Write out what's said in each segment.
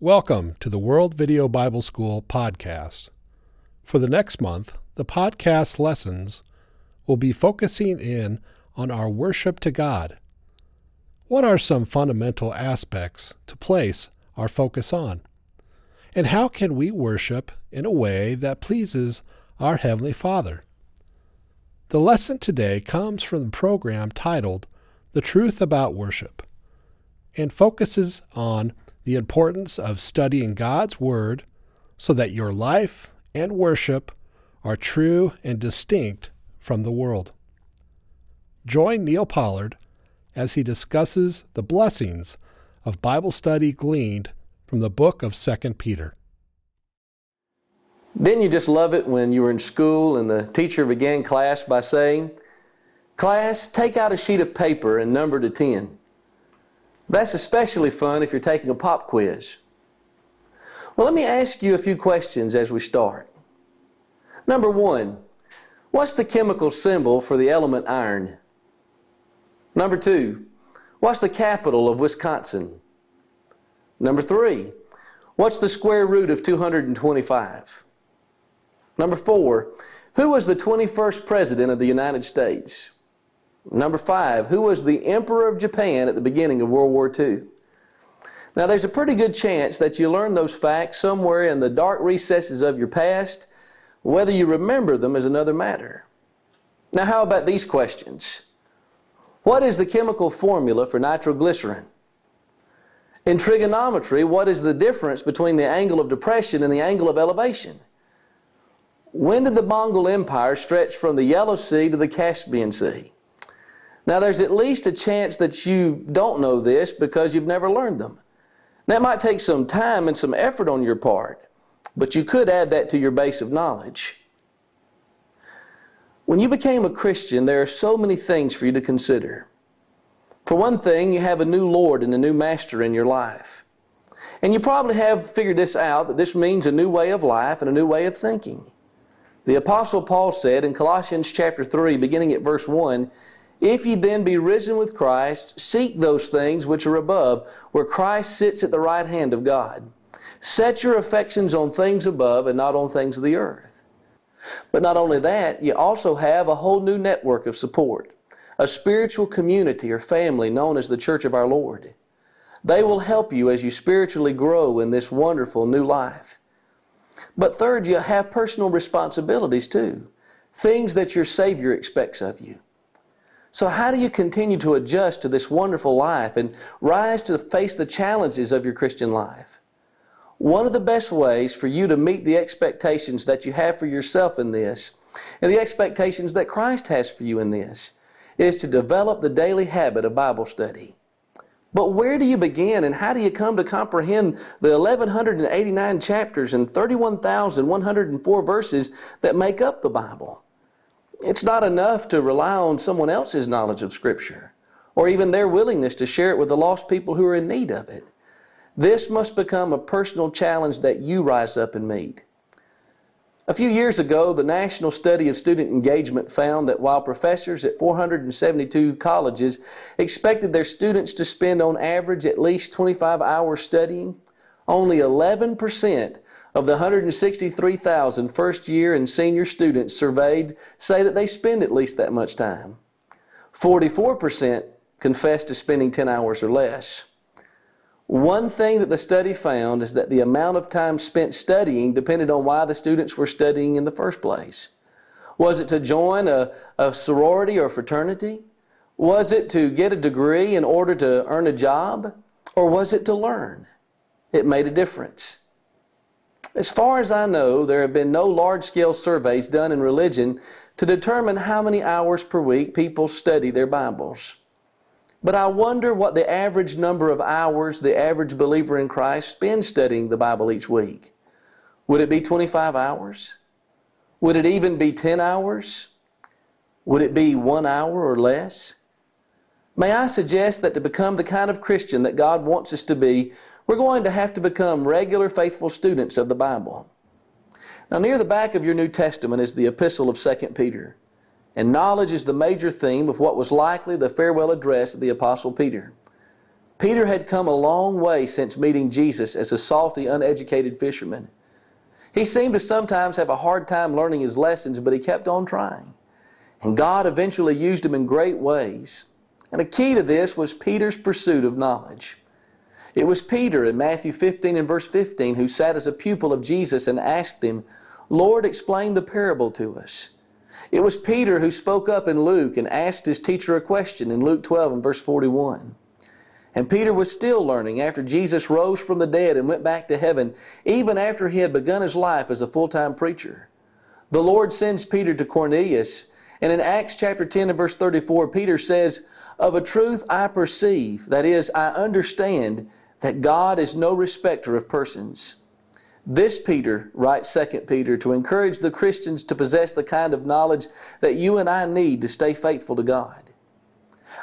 Welcome to the World Video Bible School podcast. For the next month, the podcast lessons will be focusing in on our worship to God. What are some fundamental aspects to place our focus on? And how can we worship in a way that pleases our Heavenly Father? The lesson today comes from the program titled The Truth About Worship and focuses on the importance of studying God's Word so that your life and worship are true and distinct from the world. Join Neal Pollard as he discusses the blessings of Bible study gleaned from the book of 2 Peter. Didn't you just love it when you were in school and the teacher began class by saying, Class, take out a sheet of paper and number to 10. That's especially fun if you're taking a pop quiz. Well, let me ask you a few questions as we start. Number one, what's the chemical symbol for the element iron? Number two, what's the capital of Wisconsin? Number three, what's the square root of 225? Number four, who was the 21st President of the United States? Number five, who was the Emperor of Japan at the beginning of World War II? Now, there's a pretty good chance that you learned those facts somewhere in the dark recesses of your past. Whether you remember them is another matter. Now, how about these questions? What is the chemical formula for nitroglycerin? In trigonometry, what is the difference between the angle of depression and the angle of elevation? When did the Mongol Empire stretch from the Yellow Sea to the Caspian Sea? Now, there's at least a chance that you don't know this because you've never learned them. That might take some time and some effort on your part, but you could add that to your base of knowledge. When you became a Christian, there are so many things for you to consider. For one thing, you have a new Lord and a new Master in your life. And you probably have figured this out that this means a new way of life and a new way of thinking. The Apostle Paul said in Colossians chapter 3, beginning at verse 1, if ye then be risen with Christ, seek those things which are above, where Christ sits at the right hand of God. Set your affections on things above and not on things of the earth. But not only that, you also have a whole new network of support, a spiritual community or family known as the Church of our Lord. They will help you as you spiritually grow in this wonderful new life. But third, you have personal responsibilities too, things that your Savior expects of you. So, how do you continue to adjust to this wonderful life and rise to face the challenges of your Christian life? One of the best ways for you to meet the expectations that you have for yourself in this and the expectations that Christ has for you in this is to develop the daily habit of Bible study. But where do you begin and how do you come to comprehend the 1189 chapters and 31,104 verses that make up the Bible? It's not enough to rely on someone else's knowledge of Scripture or even their willingness to share it with the lost people who are in need of it. This must become a personal challenge that you rise up and meet. A few years ago, the National Study of Student Engagement found that while professors at 472 colleges expected their students to spend on average at least 25 hours studying, only 11% of the 163,000 first year and senior students surveyed say that they spend at least that much time. 44% confess to spending 10 hours or less. One thing that the study found is that the amount of time spent studying depended on why the students were studying in the first place. Was it to join a, a sorority or fraternity? Was it to get a degree in order to earn a job? Or was it to learn? It made a difference. As far as I know, there have been no large scale surveys done in religion to determine how many hours per week people study their Bibles. But I wonder what the average number of hours the average believer in Christ spends studying the Bible each week. Would it be 25 hours? Would it even be 10 hours? Would it be one hour or less? May I suggest that to become the kind of Christian that God wants us to be, we're going to have to become regular faithful students of the Bible. Now, near the back of your New Testament is the epistle of 2 Peter. And knowledge is the major theme of what was likely the farewell address of the Apostle Peter. Peter had come a long way since meeting Jesus as a salty, uneducated fisherman. He seemed to sometimes have a hard time learning his lessons, but he kept on trying. And God eventually used him in great ways. And a key to this was Peter's pursuit of knowledge. It was Peter in Matthew 15 and verse 15 who sat as a pupil of Jesus and asked him, Lord, explain the parable to us. It was Peter who spoke up in Luke and asked his teacher a question in Luke 12 and verse 41. And Peter was still learning after Jesus rose from the dead and went back to heaven, even after he had begun his life as a full time preacher. The Lord sends Peter to Cornelius, and in Acts chapter 10 and verse 34, Peter says, Of a truth I perceive, that is, I understand, that God is no respecter of persons. This Peter writes 2 Peter to encourage the Christians to possess the kind of knowledge that you and I need to stay faithful to God.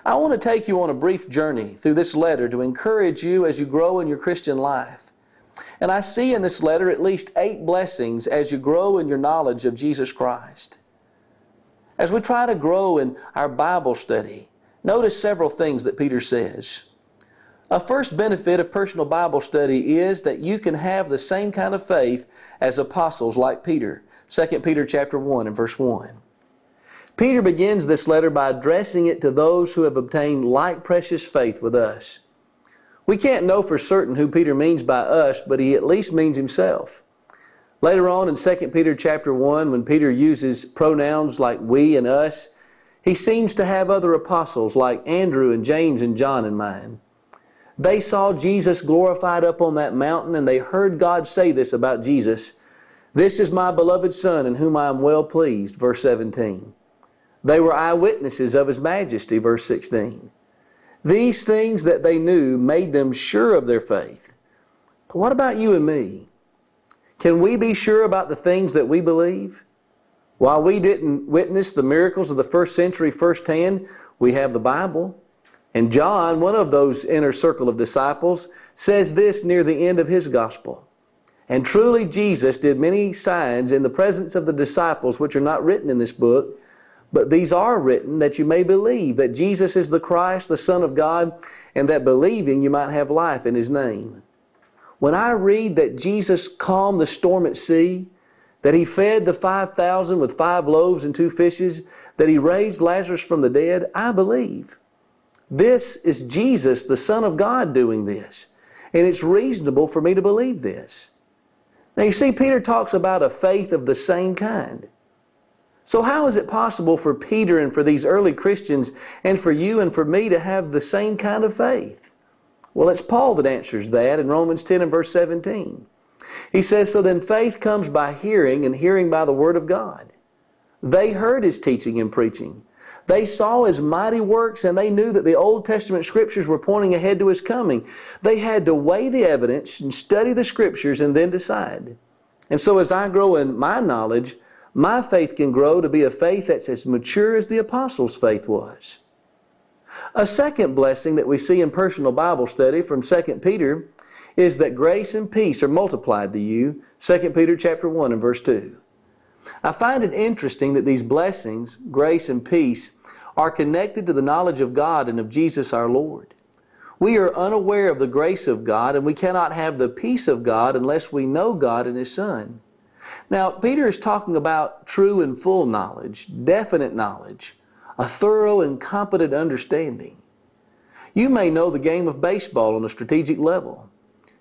I want to take you on a brief journey through this letter to encourage you as you grow in your Christian life. And I see in this letter at least eight blessings as you grow in your knowledge of Jesus Christ. As we try to grow in our Bible study, notice several things that Peter says. A first benefit of personal Bible study is that you can have the same kind of faith as apostles like Peter. 2 Peter chapter 1 and verse 1. Peter begins this letter by addressing it to those who have obtained like precious faith with us. We can't know for certain who Peter means by us, but he at least means himself. Later on in 2 Peter chapter 1, when Peter uses pronouns like we and us, he seems to have other apostles like Andrew and James and John in mind. They saw Jesus glorified up on that mountain and they heard God say this about Jesus. This is my beloved Son in whom I am well pleased, verse 17. They were eyewitnesses of His majesty, verse 16. These things that they knew made them sure of their faith. But what about you and me? Can we be sure about the things that we believe? While we didn't witness the miracles of the first century firsthand, we have the Bible. And John, one of those inner circle of disciples, says this near the end of his gospel. And truly Jesus did many signs in the presence of the disciples, which are not written in this book, but these are written that you may believe that Jesus is the Christ, the Son of God, and that believing you might have life in His name. When I read that Jesus calmed the storm at sea, that He fed the 5,000 with five loaves and two fishes, that He raised Lazarus from the dead, I believe. This is Jesus, the Son of God, doing this. And it's reasonable for me to believe this. Now, you see, Peter talks about a faith of the same kind. So, how is it possible for Peter and for these early Christians and for you and for me to have the same kind of faith? Well, it's Paul that answers that in Romans 10 and verse 17. He says, So then faith comes by hearing, and hearing by the Word of God. They heard his teaching and preaching. They saw his mighty works and they knew that the Old Testament scriptures were pointing ahead to his coming. They had to weigh the evidence and study the scriptures and then decide. And so as I grow in my knowledge, my faith can grow to be a faith that's as mature as the apostles' faith was. A second blessing that we see in personal Bible study from 2 Peter is that grace and peace are multiplied to you, 2 Peter chapter 1 and verse 2. I find it interesting that these blessings, grace and peace, are connected to the knowledge of God and of Jesus our Lord. We are unaware of the grace of God and we cannot have the peace of God unless we know God and His Son. Now, Peter is talking about true and full knowledge, definite knowledge, a thorough and competent understanding. You may know the game of baseball on a strategic level.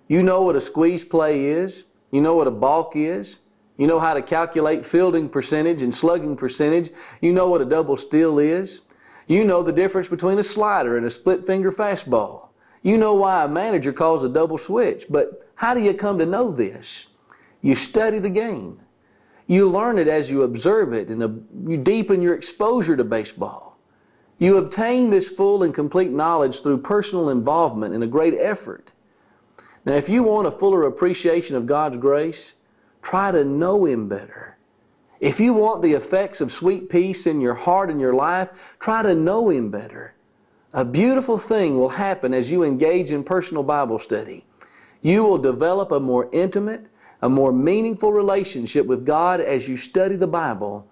You know what a squeeze play is. You know what a balk is. You know how to calculate fielding percentage and slugging percentage. You know what a double steal is. You know the difference between a slider and a split finger fastball. You know why a manager calls a double switch, but how do you come to know this? You study the game. You learn it as you observe it and you deepen your exposure to baseball. You obtain this full and complete knowledge through personal involvement and a great effort. Now, if you want a fuller appreciation of God's grace, Try to know Him better. If you want the effects of sweet peace in your heart and your life, try to know Him better. A beautiful thing will happen as you engage in personal Bible study. You will develop a more intimate, a more meaningful relationship with God as you study the Bible.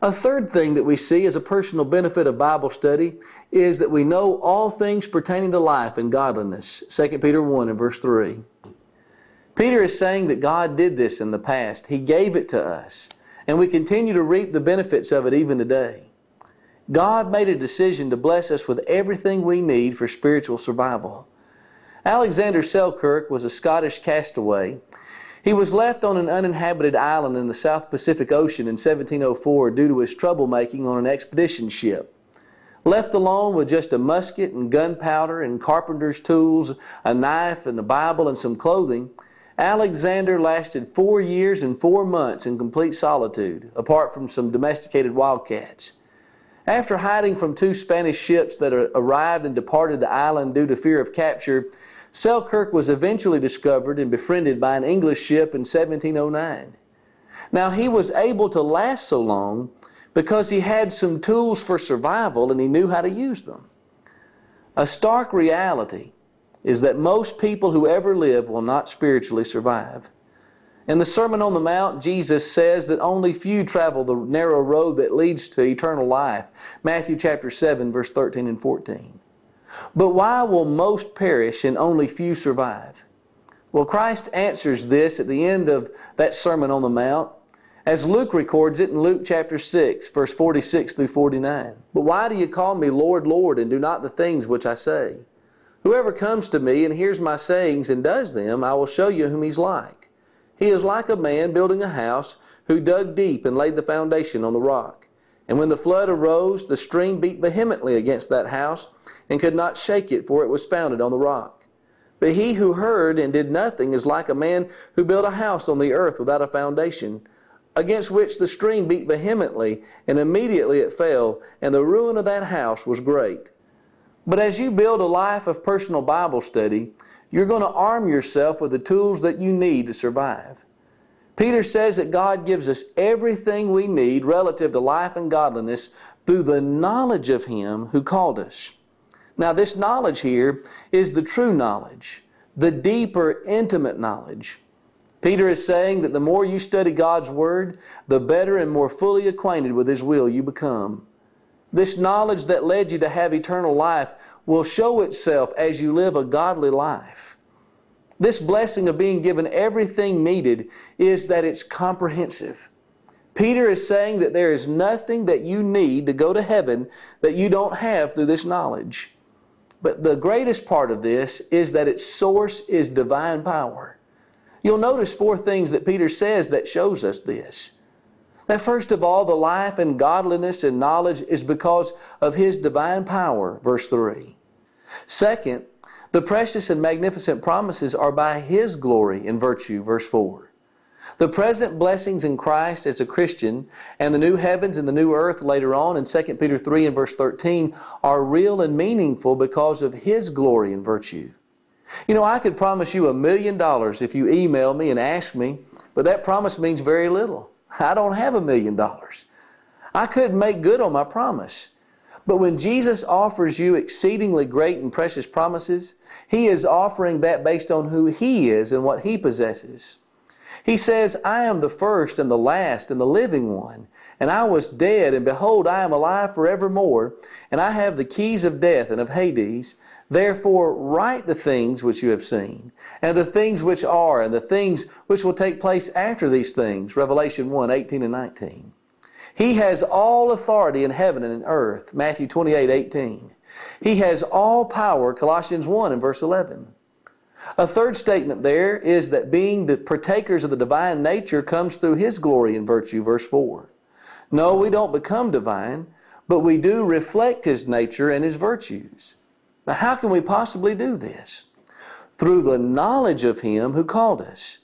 A third thing that we see as a personal benefit of Bible study is that we know all things pertaining to life and godliness. 2 Peter 1 and verse 3. Peter is saying that God did this in the past. He gave it to us, and we continue to reap the benefits of it even today. God made a decision to bless us with everything we need for spiritual survival. Alexander Selkirk was a Scottish castaway he was left on an uninhabited island in the South Pacific Ocean in 1704 due to his troublemaking on an expedition ship. Left alone with just a musket and gunpowder and carpenter's tools, a knife and a Bible and some clothing, Alexander lasted four years and four months in complete solitude, apart from some domesticated wildcats. After hiding from two Spanish ships that arrived and departed the island due to fear of capture, Selkirk was eventually discovered and befriended by an English ship in 1709. Now, he was able to last so long because he had some tools for survival and he knew how to use them. A stark reality is that most people who ever live will not spiritually survive. In the Sermon on the Mount, Jesus says that only few travel the narrow road that leads to eternal life. Matthew chapter 7, verse 13 and 14. But why will most perish and only few survive? Well, Christ answers this at the end of that Sermon on the Mount, as Luke records it in Luke chapter 6, verse 46 through 49. But why do you call me Lord, Lord, and do not the things which I say? Whoever comes to me and hears my sayings and does them, I will show you whom he's like. He is like a man building a house who dug deep and laid the foundation on the rock. And when the flood arose, the stream beat vehemently against that house and could not shake it, for it was founded on the rock. But he who heard and did nothing is like a man who built a house on the earth without a foundation, against which the stream beat vehemently, and immediately it fell, and the ruin of that house was great. But as you build a life of personal Bible study, you're going to arm yourself with the tools that you need to survive. Peter says that God gives us everything we need relative to life and godliness through the knowledge of Him who called us. Now, this knowledge here is the true knowledge, the deeper, intimate knowledge. Peter is saying that the more you study God's Word, the better and more fully acquainted with His will you become. This knowledge that led you to have eternal life will show itself as you live a godly life. This blessing of being given everything needed is that it's comprehensive. Peter is saying that there is nothing that you need to go to heaven that you don't have through this knowledge. But the greatest part of this is that its source is divine power. You'll notice four things that Peter says that shows us this. That first of all, the life and godliness and knowledge is because of His divine power, verse 3. Second, the precious and magnificent promises are by His glory and virtue, verse 4. The present blessings in Christ as a Christian and the new heavens and the new earth later on in 2 Peter 3 and verse 13 are real and meaningful because of His glory and virtue. You know, I could promise you a million dollars if you email me and ask me, but that promise means very little. I don't have a million dollars. I couldn't make good on my promise. But when Jesus offers you exceedingly great and precious promises, He is offering that based on who He is and what He possesses. He says, I am the first and the last and the living one. And I was dead, and behold, I am alive forevermore, and I have the keys of death and of Hades. Therefore, write the things which you have seen, and the things which are, and the things which will take place after these things. Revelation 1 18 and 19. He has all authority in heaven and in earth. Matthew 28 18. He has all power. Colossians 1 and verse 11. A third statement there is that being the partakers of the divine nature comes through His glory and virtue, verse 4. No, we don't become divine, but we do reflect His nature and His virtues. Now, how can we possibly do this? Through the knowledge of Him who called us.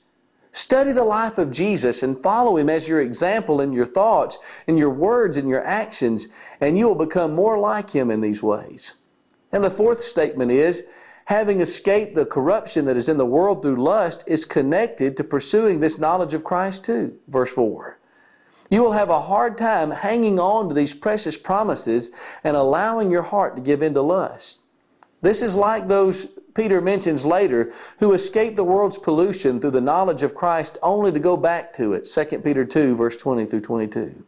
Study the life of Jesus and follow Him as your example in your thoughts, in your words, in your actions, and you will become more like Him in these ways. And the fourth statement is having escaped the corruption that is in the world through lust, is connected to pursuing this knowledge of Christ too. Verse 4. You will have a hard time hanging on to these precious promises and allowing your heart to give in to lust. This is like those Peter mentions later who escape the world's pollution through the knowledge of Christ only to go back to it. 2 Peter 2, verse 20 through 22.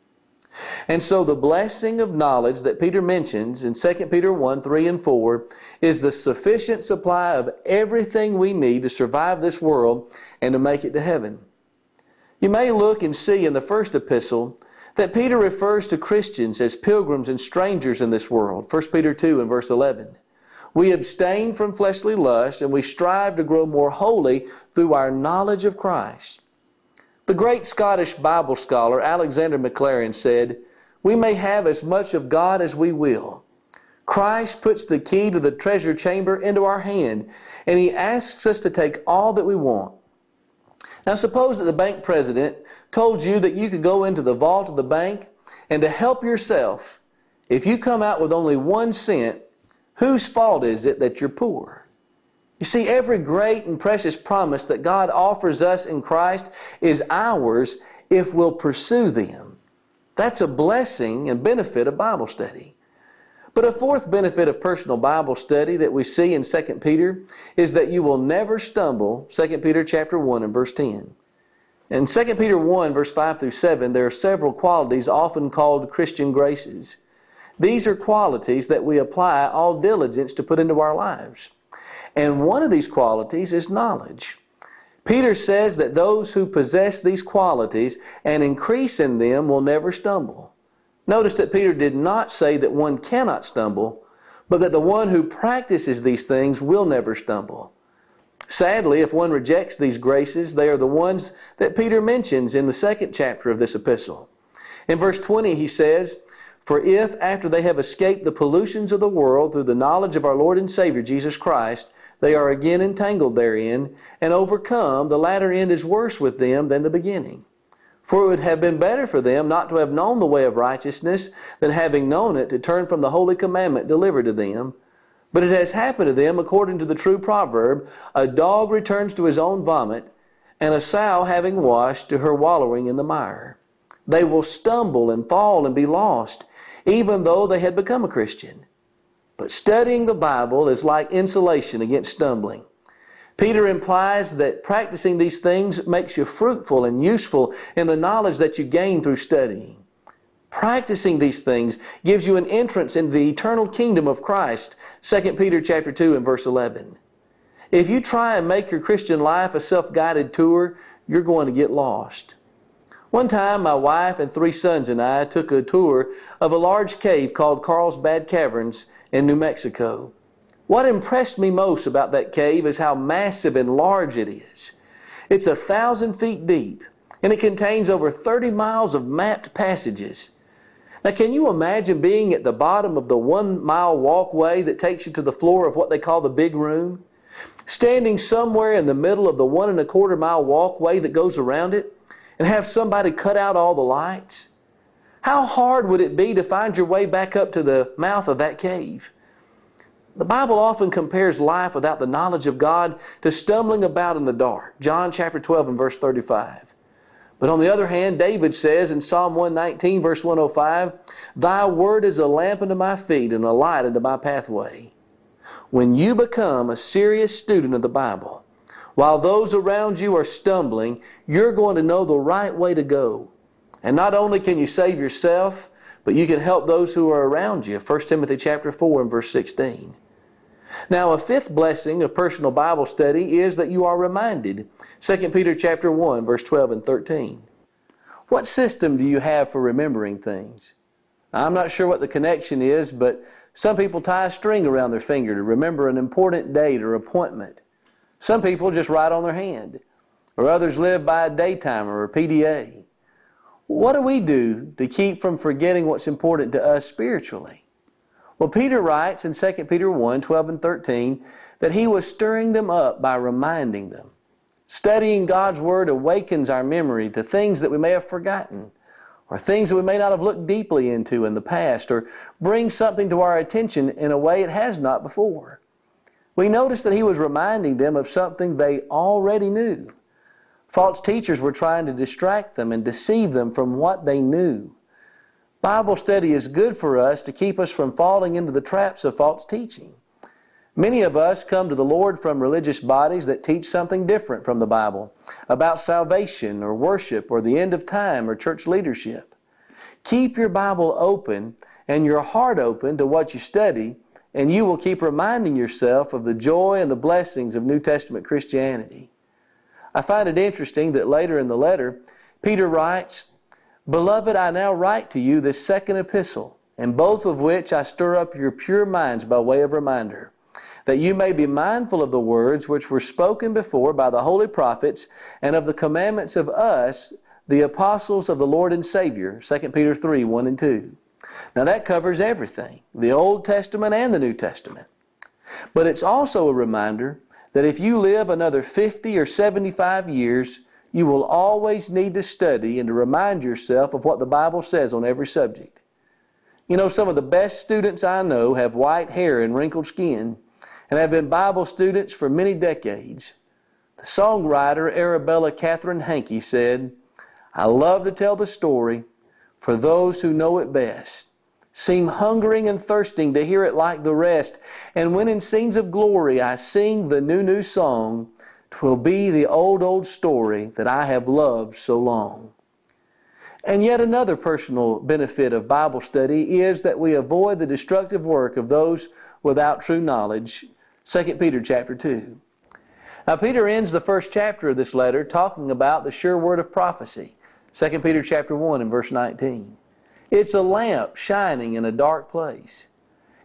And so the blessing of knowledge that Peter mentions in 2 Peter 1 3 and 4 is the sufficient supply of everything we need to survive this world and to make it to heaven. You may look and see in the first epistle that Peter refers to Christians as pilgrims and strangers in this world. 1 Peter 2 and verse 11. We abstain from fleshly lust and we strive to grow more holy through our knowledge of Christ. The great Scottish Bible scholar Alexander Maclaren said, We may have as much of God as we will. Christ puts the key to the treasure chamber into our hand, and He asks us to take all that we want. Now, suppose that the bank president told you that you could go into the vault of the bank and to help yourself, if you come out with only one cent, whose fault is it that you're poor? You see, every great and precious promise that God offers us in Christ is ours if we'll pursue them. That's a blessing and benefit of Bible study. But a fourth benefit of personal Bible study that we see in 2 Peter is that you will never stumble, 2 Peter chapter 1 and verse 10. In 2 Peter 1 verse 5 through 7, there are several qualities often called Christian graces. These are qualities that we apply all diligence to put into our lives. And one of these qualities is knowledge. Peter says that those who possess these qualities and increase in them will never stumble. Notice that Peter did not say that one cannot stumble, but that the one who practices these things will never stumble. Sadly, if one rejects these graces, they are the ones that Peter mentions in the second chapter of this epistle. In verse 20, he says, For if, after they have escaped the pollutions of the world through the knowledge of our Lord and Savior Jesus Christ, they are again entangled therein and overcome, the latter end is worse with them than the beginning. For it would have been better for them not to have known the way of righteousness than having known it to turn from the holy commandment delivered to them. But it has happened to them according to the true proverb a dog returns to his own vomit, and a sow having washed to her wallowing in the mire. They will stumble and fall and be lost, even though they had become a Christian. But studying the Bible is like insulation against stumbling. Peter implies that practicing these things makes you fruitful and useful in the knowledge that you gain through studying. Practicing these things gives you an entrance into the eternal kingdom of Christ. 2 Peter chapter 2 and verse 11. If you try and make your Christian life a self-guided tour, you're going to get lost. One time, my wife and three sons and I took a tour of a large cave called Carlsbad Caverns in New Mexico. What impressed me most about that cave is how massive and large it is. It's a thousand feet deep, and it contains over 30 miles of mapped passages. Now, can you imagine being at the bottom of the one mile walkway that takes you to the floor of what they call the big room? Standing somewhere in the middle of the one and a quarter mile walkway that goes around it, and have somebody cut out all the lights? How hard would it be to find your way back up to the mouth of that cave? The Bible often compares life without the knowledge of God to stumbling about in the dark. John chapter 12 and verse 35. But on the other hand, David says in Psalm 119 verse 105, Thy word is a lamp unto my feet and a light unto my pathway. When you become a serious student of the Bible, while those around you are stumbling, you're going to know the right way to go. And not only can you save yourself, but you can help those who are around you. 1 Timothy chapter 4 and verse 16. Now, a fifth blessing of personal Bible study is that you are reminded. 2 Peter chapter 1, verse 12 and 13. What system do you have for remembering things? I'm not sure what the connection is, but some people tie a string around their finger to remember an important date or appointment. Some people just write on their hand, or others live by a day timer or PDA. What do we do to keep from forgetting what's important to us spiritually? Well, Peter writes in 2 Peter 1 12 and 13 that he was stirring them up by reminding them. Studying God's Word awakens our memory to things that we may have forgotten, or things that we may not have looked deeply into in the past, or brings something to our attention in a way it has not before. We notice that he was reminding them of something they already knew. False teachers were trying to distract them and deceive them from what they knew. Bible study is good for us to keep us from falling into the traps of false teaching. Many of us come to the Lord from religious bodies that teach something different from the Bible about salvation or worship or the end of time or church leadership. Keep your Bible open and your heart open to what you study, and you will keep reminding yourself of the joy and the blessings of New Testament Christianity. I find it interesting that later in the letter, Peter writes, Beloved, I now write to you this second epistle, in both of which I stir up your pure minds by way of reminder, that you may be mindful of the words which were spoken before by the holy prophets, and of the commandments of us, the apostles of the Lord and Savior, 2 Peter 3 1 and 2. Now that covers everything, the Old Testament and the New Testament. But it's also a reminder that if you live another 50 or 75 years, you will always need to study and to remind yourself of what the Bible says on every subject. You know, some of the best students I know have white hair and wrinkled skin and have been Bible students for many decades. The songwriter Arabella Catherine Hankey said, I love to tell the story for those who know it best seem hungering and thirsting to hear it like the rest. And when in scenes of glory I sing the new, new song, twill be the old, old story that I have loved so long. And yet another personal benefit of Bible study is that we avoid the destructive work of those without true knowledge. 2 Peter chapter 2. Now Peter ends the first chapter of this letter talking about the sure word of prophecy. 2 Peter chapter 1 and verse 19. It's a lamp shining in a dark place.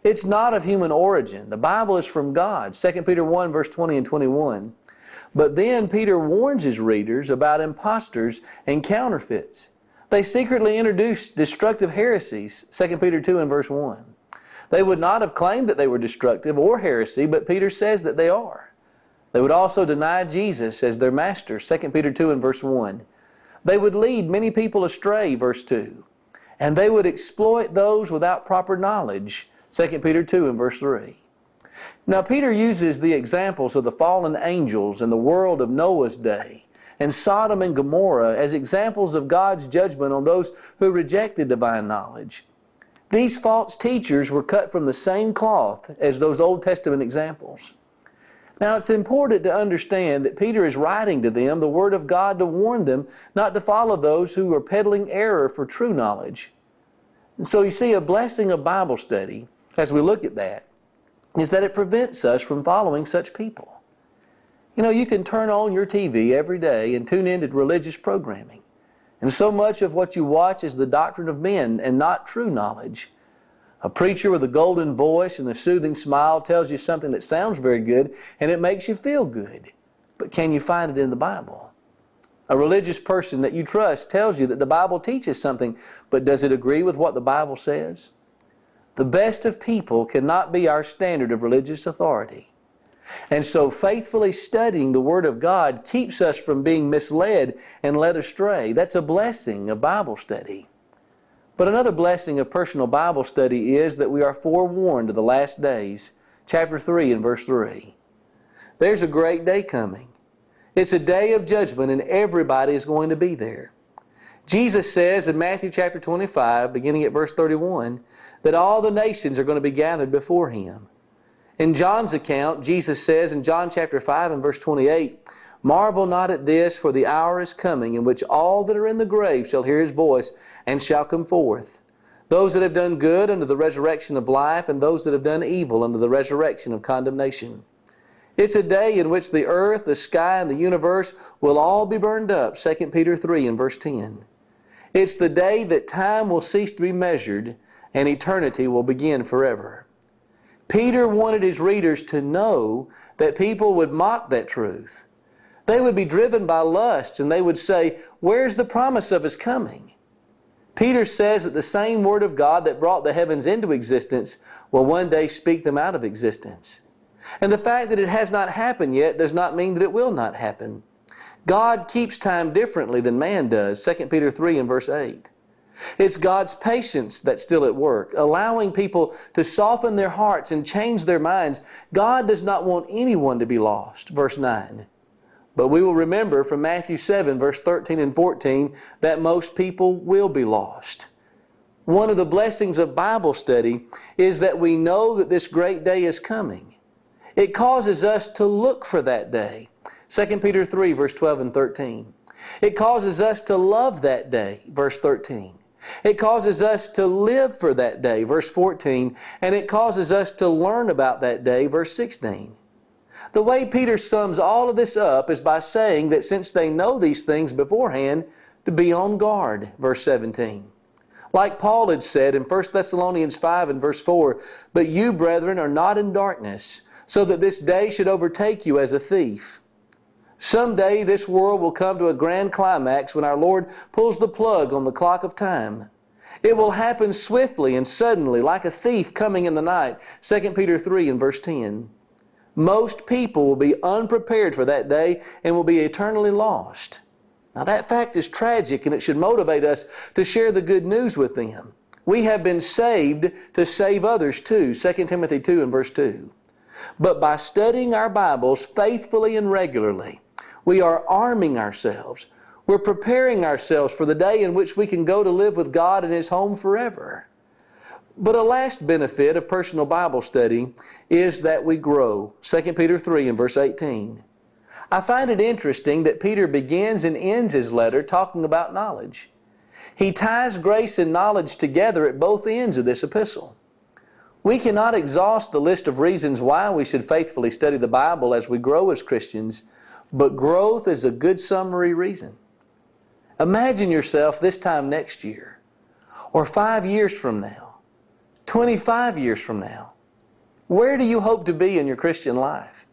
It's not of human origin. The Bible is from God. 2 Peter 1, verse 20 and 21. But then Peter warns his readers about impostors and counterfeits. They secretly introduce destructive heresies, 2 Peter 2 and verse 1. They would not have claimed that they were destructive or heresy, but Peter says that they are. They would also deny Jesus as their master, 2 Peter 2 and verse 1. They would lead many people astray, verse 2 and they would exploit those without proper knowledge. 2 Peter 2 and verse 3. Now, Peter uses the examples of the fallen angels in the world of Noah's day and Sodom and Gomorrah as examples of God's judgment on those who rejected divine knowledge. These false teachers were cut from the same cloth as those Old Testament examples. Now, it's important to understand that Peter is writing to them the Word of God to warn them not to follow those who are peddling error for true knowledge. And so, you see, a blessing of Bible study, as we look at that, is that it prevents us from following such people. You know, you can turn on your TV every day and tune into religious programming. And so much of what you watch is the doctrine of men and not true knowledge. A preacher with a golden voice and a soothing smile tells you something that sounds very good and it makes you feel good. But can you find it in the Bible? A religious person that you trust tells you that the Bible teaches something, but does it agree with what the Bible says? The best of people cannot be our standard of religious authority. And so, faithfully studying the Word of God keeps us from being misled and led astray. That's a blessing of Bible study. But another blessing of personal Bible study is that we are forewarned of the last days. Chapter 3 and verse 3. There's a great day coming. It's a day of judgment, and everybody is going to be there. Jesus says in Matthew chapter 25, beginning at verse 31, that all the nations are going to be gathered before him. In John's account, Jesus says in John chapter 5 and verse 28, Marvel not at this, for the hour is coming in which all that are in the grave shall hear his voice and shall come forth. Those that have done good unto the resurrection of life, and those that have done evil unto the resurrection of condemnation. It's a day in which the earth, the sky, and the universe will all be burned up, 2 Peter 3 and verse 10. It's the day that time will cease to be measured and eternity will begin forever. Peter wanted his readers to know that people would mock that truth they would be driven by lust and they would say, Where's the promise of His coming? Peter says that the same Word of God that brought the heavens into existence will one day speak them out of existence. And the fact that it has not happened yet does not mean that it will not happen. God keeps time differently than man does, 2 Peter 3 and verse 8. It's God's patience that's still at work, allowing people to soften their hearts and change their minds. God does not want anyone to be lost, verse 9. But we will remember from Matthew 7, verse 13 and 14, that most people will be lost. One of the blessings of Bible study is that we know that this great day is coming. It causes us to look for that day. 2 Peter 3, verse 12 and 13. It causes us to love that day, verse 13. It causes us to live for that day, verse 14, and it causes us to learn about that day, verse 16. The way Peter sums all of this up is by saying that since they know these things beforehand, to be on guard, verse 17. Like Paul had said in 1 Thessalonians 5 and verse 4, But you, brethren, are not in darkness, so that this day should overtake you as a thief. Someday this world will come to a grand climax when our Lord pulls the plug on the clock of time. It will happen swiftly and suddenly, like a thief coming in the night. 2 Peter 3 and verse 10. Most people will be unprepared for that day and will be eternally lost. Now, that fact is tragic and it should motivate us to share the good news with them. We have been saved to save others too. 2 Timothy 2 and verse 2. But by studying our Bibles faithfully and regularly, we are arming ourselves. We're preparing ourselves for the day in which we can go to live with God in His home forever. But a last benefit of personal Bible study is that we grow. 2 Peter 3 and verse 18. I find it interesting that Peter begins and ends his letter talking about knowledge. He ties grace and knowledge together at both ends of this epistle. We cannot exhaust the list of reasons why we should faithfully study the Bible as we grow as Christians, but growth is a good summary reason. Imagine yourself this time next year, or five years from now, 25 years from now. Where do you hope to be in your Christian life?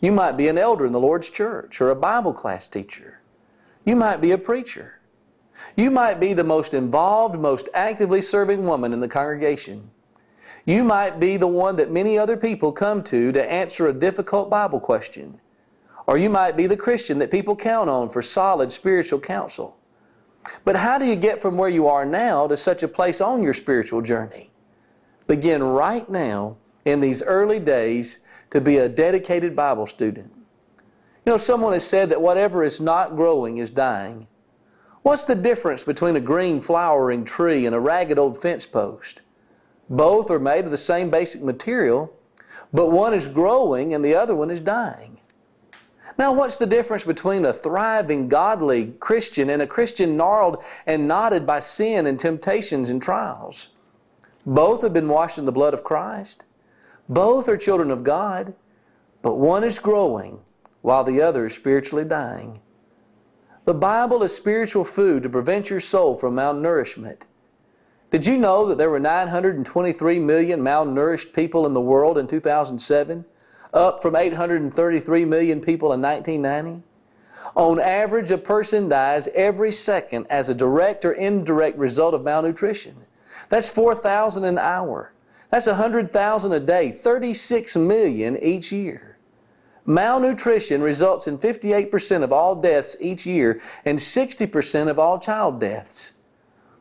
You might be an elder in the Lord's church or a Bible class teacher. You might be a preacher. You might be the most involved, most actively serving woman in the congregation. You might be the one that many other people come to to answer a difficult Bible question. Or you might be the Christian that people count on for solid spiritual counsel. But how do you get from where you are now to such a place on your spiritual journey? Begin right now in these early days to be a dedicated Bible student. You know, someone has said that whatever is not growing is dying. What's the difference between a green flowering tree and a ragged old fence post? Both are made of the same basic material, but one is growing and the other one is dying. Now, what's the difference between a thriving, godly Christian and a Christian gnarled and knotted by sin and temptations and trials? Both have been washed in the blood of Christ. Both are children of God, but one is growing while the other is spiritually dying. The Bible is spiritual food to prevent your soul from malnourishment. Did you know that there were 923 million malnourished people in the world in 2007? up from 833 million people in 1990. On average, a person dies every second as a direct or indirect result of malnutrition. That's 4,000 an hour. That's 100,000 a day, 36 million each year. Malnutrition results in 58% of all deaths each year and 60% of all child deaths.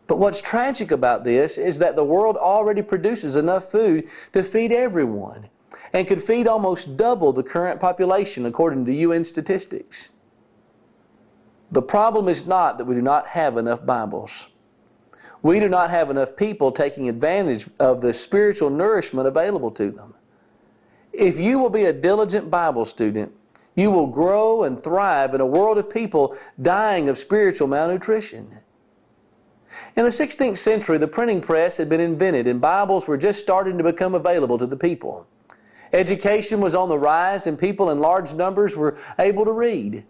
But what's tragic about this is that the world already produces enough food to feed everyone and could feed almost double the current population according to UN statistics. The problem is not that we do not have enough Bibles. We do not have enough people taking advantage of the spiritual nourishment available to them. If you will be a diligent Bible student, you will grow and thrive in a world of people dying of spiritual malnutrition. In the 16th century, the printing press had been invented and Bibles were just starting to become available to the people. Education was on the rise and people in large numbers were able to read.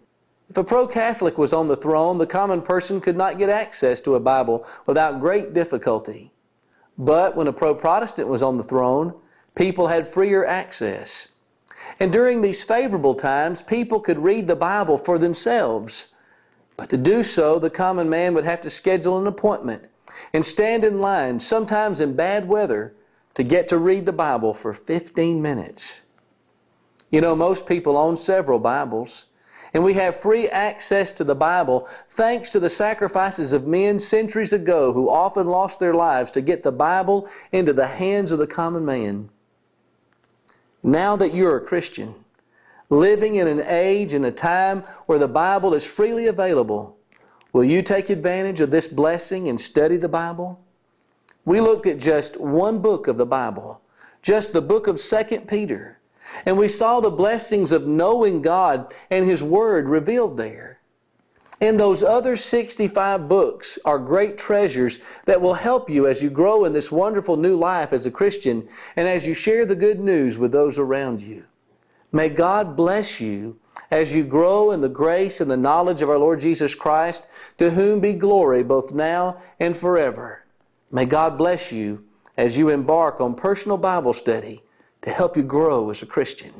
If a pro Catholic was on the throne, the common person could not get access to a Bible without great difficulty. But when a pro Protestant was on the throne, people had freer access. And during these favorable times, people could read the Bible for themselves. But to do so, the common man would have to schedule an appointment and stand in line, sometimes in bad weather, to get to read the Bible for 15 minutes. You know, most people own several Bibles, and we have free access to the Bible thanks to the sacrifices of men centuries ago who often lost their lives to get the Bible into the hands of the common man. Now that you're a Christian, living in an age and a time where the Bible is freely available, will you take advantage of this blessing and study the Bible? We looked at just one book of the Bible, just the book of 2 Peter, and we saw the blessings of knowing God and His Word revealed there. And those other 65 books are great treasures that will help you as you grow in this wonderful new life as a Christian and as you share the good news with those around you. May God bless you as you grow in the grace and the knowledge of our Lord Jesus Christ, to whom be glory both now and forever. May God bless you as you embark on personal Bible study to help you grow as a Christian.